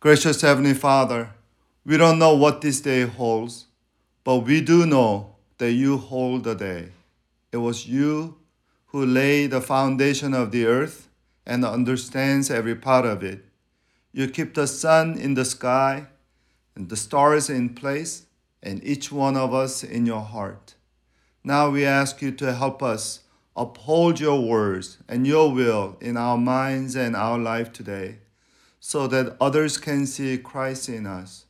Gracious Heavenly Father, we don't know what this day holds, but we do know that you hold the day. It was you who laid the foundation of the earth and understands every part of it. You keep the sun in the sky and the stars in place, and each one of us in your heart. Now we ask you to help us uphold your words and your will in our minds and our life today, so that others can see Christ in us.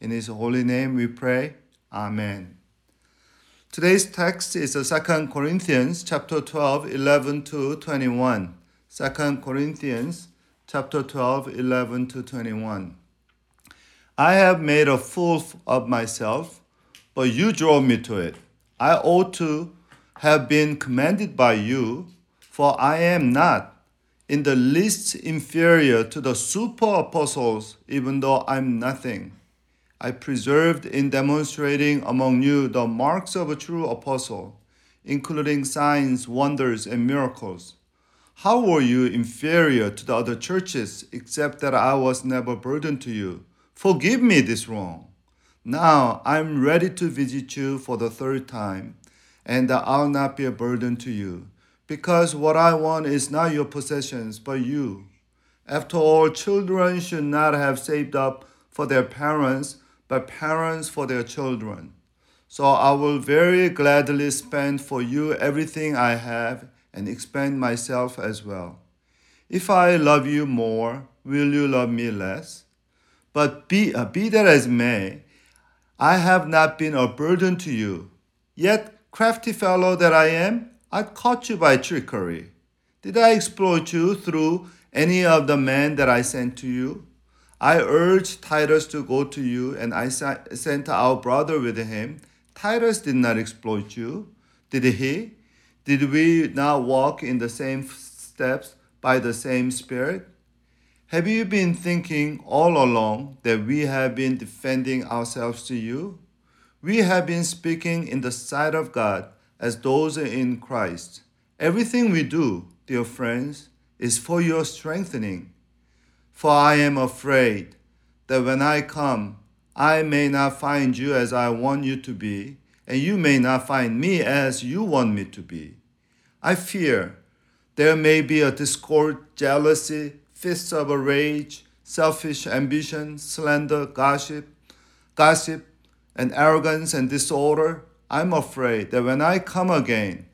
In his holy name we pray. Amen. Today's text is 2 Corinthians chapter 12, 11 to 21. 2 Corinthians chapter 12, 11 to 21. I have made a fool of myself, but you drove me to it. I ought to have been commanded by you, for I am not in the least inferior to the super apostles, even though I'm nothing. I preserved in demonstrating among you the marks of a true apostle, including signs, wonders, and miracles. How were you inferior to the other churches, except that I was never burdened to you? Forgive me this wrong. Now I'm ready to visit you for the third time, and I'll not be a burden to you, because what I want is not your possessions, but you. After all, children should not have saved up for their parents but parents for their children. So I will very gladly spend for you everything I have and expend myself as well. If I love you more, will you love me less? But be, uh, be that as may, I have not been a burden to you. Yet, crafty fellow that I am, I caught you by trickery. Did I exploit you through any of the men that I sent to you? I urged Titus to go to you, and I sent our brother with him. Titus did not exploit you, did he? Did we not walk in the same steps by the same Spirit? Have you been thinking all along that we have been defending ourselves to you? We have been speaking in the sight of God as those in Christ. Everything we do, dear friends, is for your strengthening for I am afraid that when I come, I may not find you as I want you to be, and you may not find me as you want me to be. I fear there may be a discord, jealousy, fists of rage, selfish ambition, slander, gossip, gossip, and arrogance and disorder. I'm afraid that when I come again,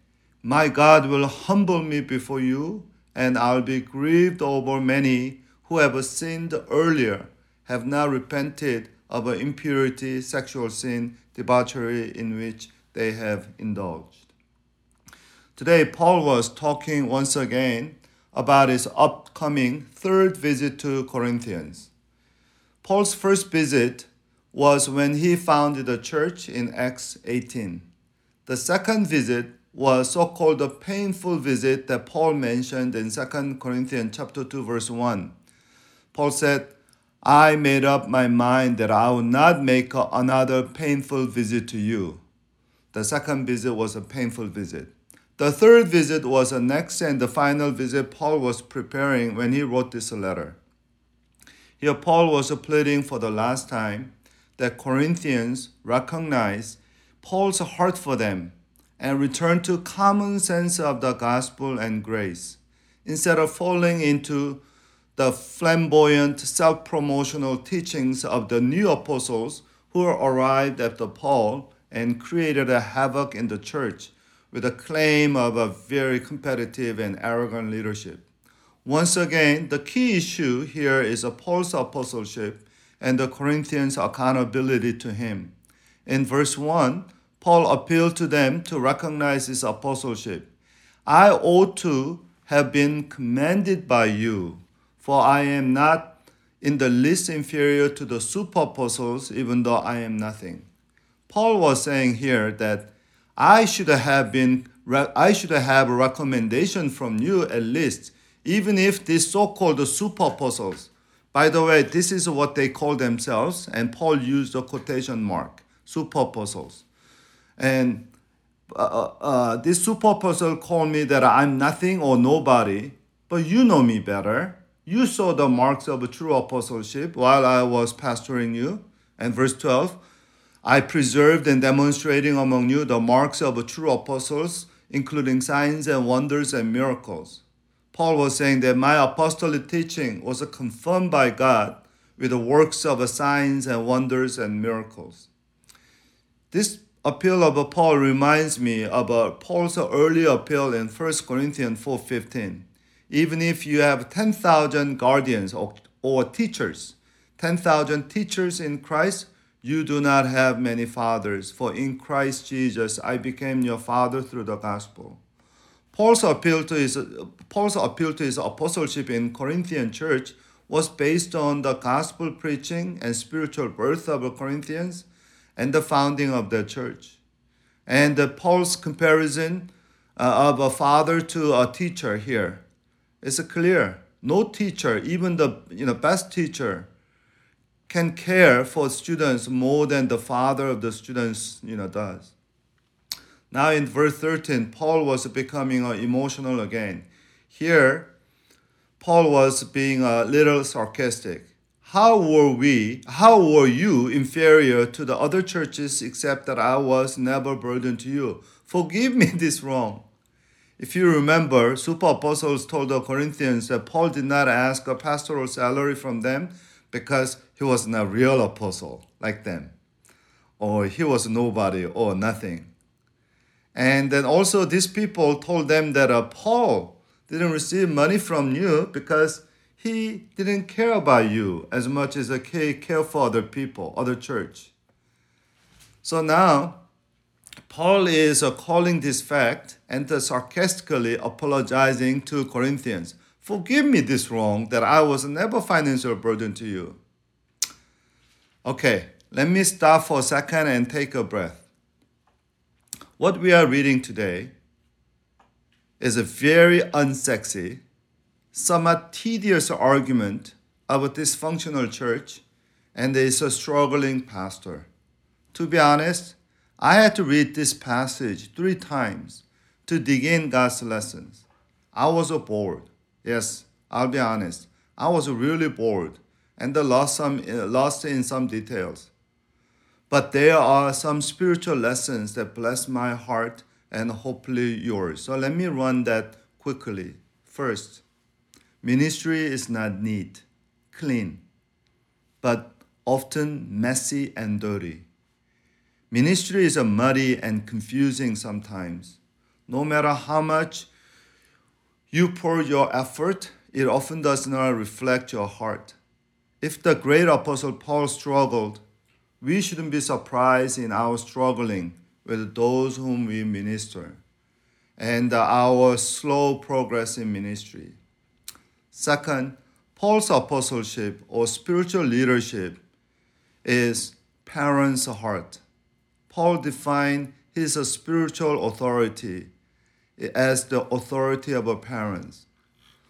my God will humble me before you, and I'll be grieved over many who have sinned earlier have now repented of impurity, sexual sin, debauchery in which they have indulged. Today, Paul was talking once again about his upcoming third visit to Corinthians. Paul's first visit was when he founded a church in Acts 18. The second visit was so-called the painful visit that Paul mentioned in 2 Corinthians chapter 2 verse 1. Paul said, I made up my mind that I would not make another painful visit to you. The second visit was a painful visit. The third visit was the next and the final visit Paul was preparing when he wrote this letter. Here, Paul was pleading for the last time that Corinthians recognize Paul's heart for them and return to common sense of the gospel and grace instead of falling into the flamboyant, self promotional teachings of the new apostles who arrived after Paul and created a havoc in the church with a claim of a very competitive and arrogant leadership. Once again, the key issue here is Paul's apostleship and the Corinthians' accountability to him. In verse 1, Paul appealed to them to recognize his apostleship. I ought to have been commanded by you for I am not in the least inferior to the super apostles, even though I am nothing. Paul was saying here that I should have been I should have a recommendation from you at least, even if these so-called super apostles. By the way, this is what they call themselves, and Paul used a quotation mark, super apostles. And uh, uh, uh this super apostle called me that I'm nothing or nobody, but you know me better. You saw the marks of a true apostleship while I was pastoring you. And verse 12, I preserved and demonstrating among you the marks of true apostles, including signs and wonders and miracles. Paul was saying that my apostolic teaching was confirmed by God with the works of signs and wonders and miracles. This appeal of Paul reminds me of Paul's early appeal in 1 Corinthians 4:15. Even if you have 10,000 guardians or, or teachers, 10,000 teachers in Christ, you do not have many fathers, for in Christ Jesus I became your father through the gospel. Paul's appeal to his Paul's appeal to his apostleship in Corinthian church was based on the gospel preaching and spiritual birth of the Corinthians and the founding of the church. And Paul's comparison uh, of a father to a teacher here is clear. No teacher, even the you know, best teacher, can care for students more than the father of the students you know, does. Now in verse 13, Paul was becoming uh, emotional again. Here, Paul was being a little sarcastic. How were we, how were you inferior to the other churches except that I was never burdened to you? Forgive me this wrong. If you remember, super apostles told the Corinthians that Paul did not ask a pastoral salary from them because he was not a real apostle like them, or he was nobody or nothing. And then also, these people told them that uh, Paul didn't receive money from you because he didn't care about you as much as he care for other people, other church. So now, Paul is uh, calling this fact and uh, sarcastically apologizing to Corinthians. Forgive me this wrong that I was never financial burden to you. Okay, let me stop for a second and take a breath. What we are reading today is a very unsexy, somewhat tedious argument of a dysfunctional church and is a struggling pastor. To be honest, I had to read this passage three times to dig in God's lessons. I was bored. Yes, I'll be honest. I was really bored and lost, some, lost in some details. But there are some spiritual lessons that bless my heart and hopefully yours. So let me run that quickly. First, ministry is not neat, clean, but often messy and dirty. Ministry is muddy and confusing sometimes. No matter how much you pour your effort, it often does not reflect your heart. If the great apostle Paul struggled we shouldn't be surprised in our struggling with those whom we minister and our slow progress in ministry. Second, Paul's apostleship or spiritual leadership is parents' heart. Paul defined his spiritual authority as the authority of our parents.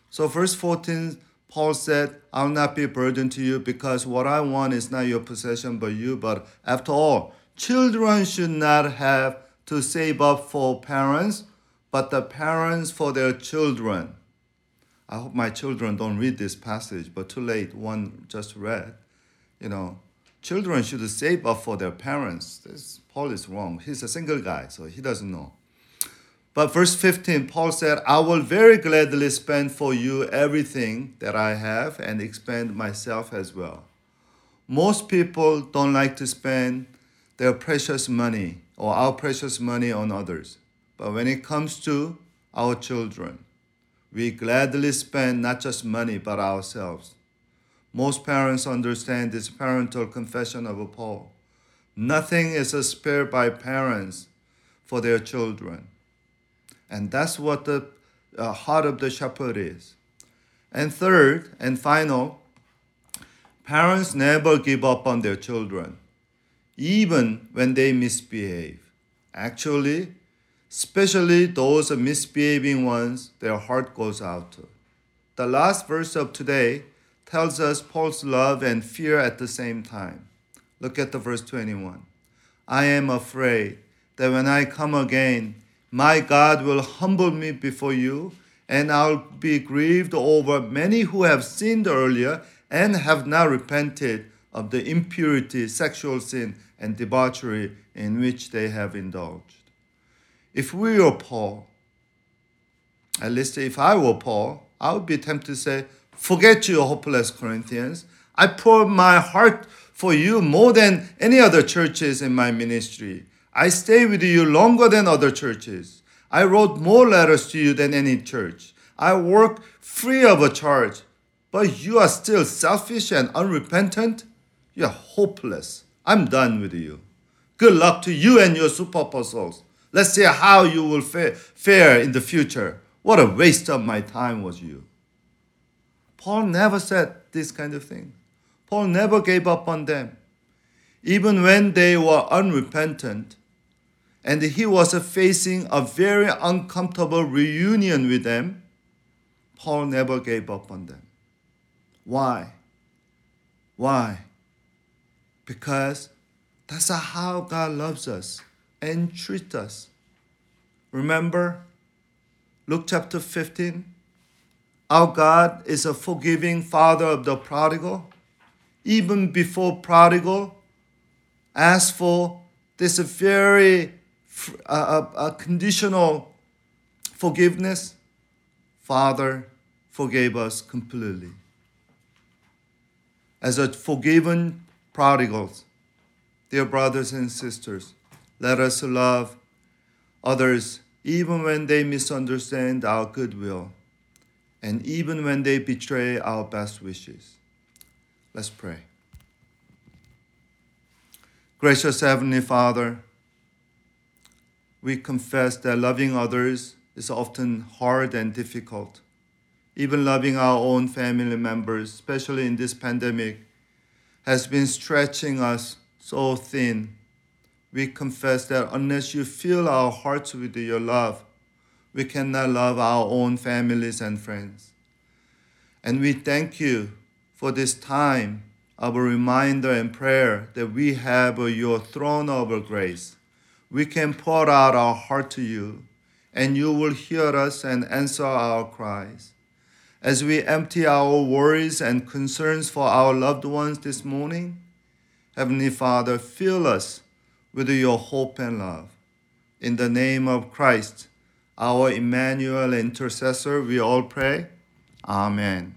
So, verse 14 Paul said, I'll not be a burden to you because what I want is not your possession but you. But after all, children should not have to save up for parents, but the parents for their children. I hope my children don't read this passage, but too late, one just read. You know, children should save up for their parents. This, Paul is wrong. He's a single guy, so he doesn't know. But verse 15, Paul said, I will very gladly spend for you everything that I have and expend myself as well. Most people don't like to spend their precious money or our precious money on others. But when it comes to our children, we gladly spend not just money but ourselves. Most parents understand this parental confession of Paul. Nothing is spared by parents for their children. And that's what the uh, heart of the shepherd is. And third and final, parents never give up on their children, even when they misbehave. Actually, especially those misbehaving ones, their heart goes out to. The last verse of today tells us Paul's love and fear at the same time. Look at the verse 21. I am afraid that when I come again, my God will humble me before you, and I'll be grieved over many who have sinned earlier and have now repented of the impurity, sexual sin, and debauchery in which they have indulged. If we were Paul, at least if I were Paul, I would be tempted to say, Forget you, hopeless Corinthians. I pour my heart for you more than any other churches in my ministry. I stay with you longer than other churches. I wrote more letters to you than any church. I work free of a charge. But you are still selfish and unrepentant? You're hopeless. I'm done with you. Good luck to you and your super apostles. Let's see how you will fare in the future. What a waste of my time was you. Paul never said this kind of thing. Paul never gave up on them. Even when they were unrepentant, and he was facing a very uncomfortable reunion with them, Paul never gave up on them. Why? Why? Because that's how God loves us and treats us. Remember Luke chapter 15? Our God is a forgiving father of the prodigal. Even before prodigal asked for this very uh, uh, uh, conditional forgiveness, Father forgave us completely as a forgiven prodigals. Dear brothers and sisters, let us love others even when they misunderstand our goodwill and even when they betray our best wishes. Let's pray. Gracious Heavenly Father, we confess that loving others is often hard and difficult. Even loving our own family members, especially in this pandemic, has been stretching us so thin. We confess that unless you fill our hearts with your love, we cannot love our own families and friends. And we thank you for this time a reminder and prayer that we have your throne of grace. We can pour out our heart to you, and you will hear us and answer our cries. As we empty our worries and concerns for our loved ones this morning, Heavenly Father, fill us with your hope and love. In the name of Christ, our Emmanuel intercessor, we all pray. Amen.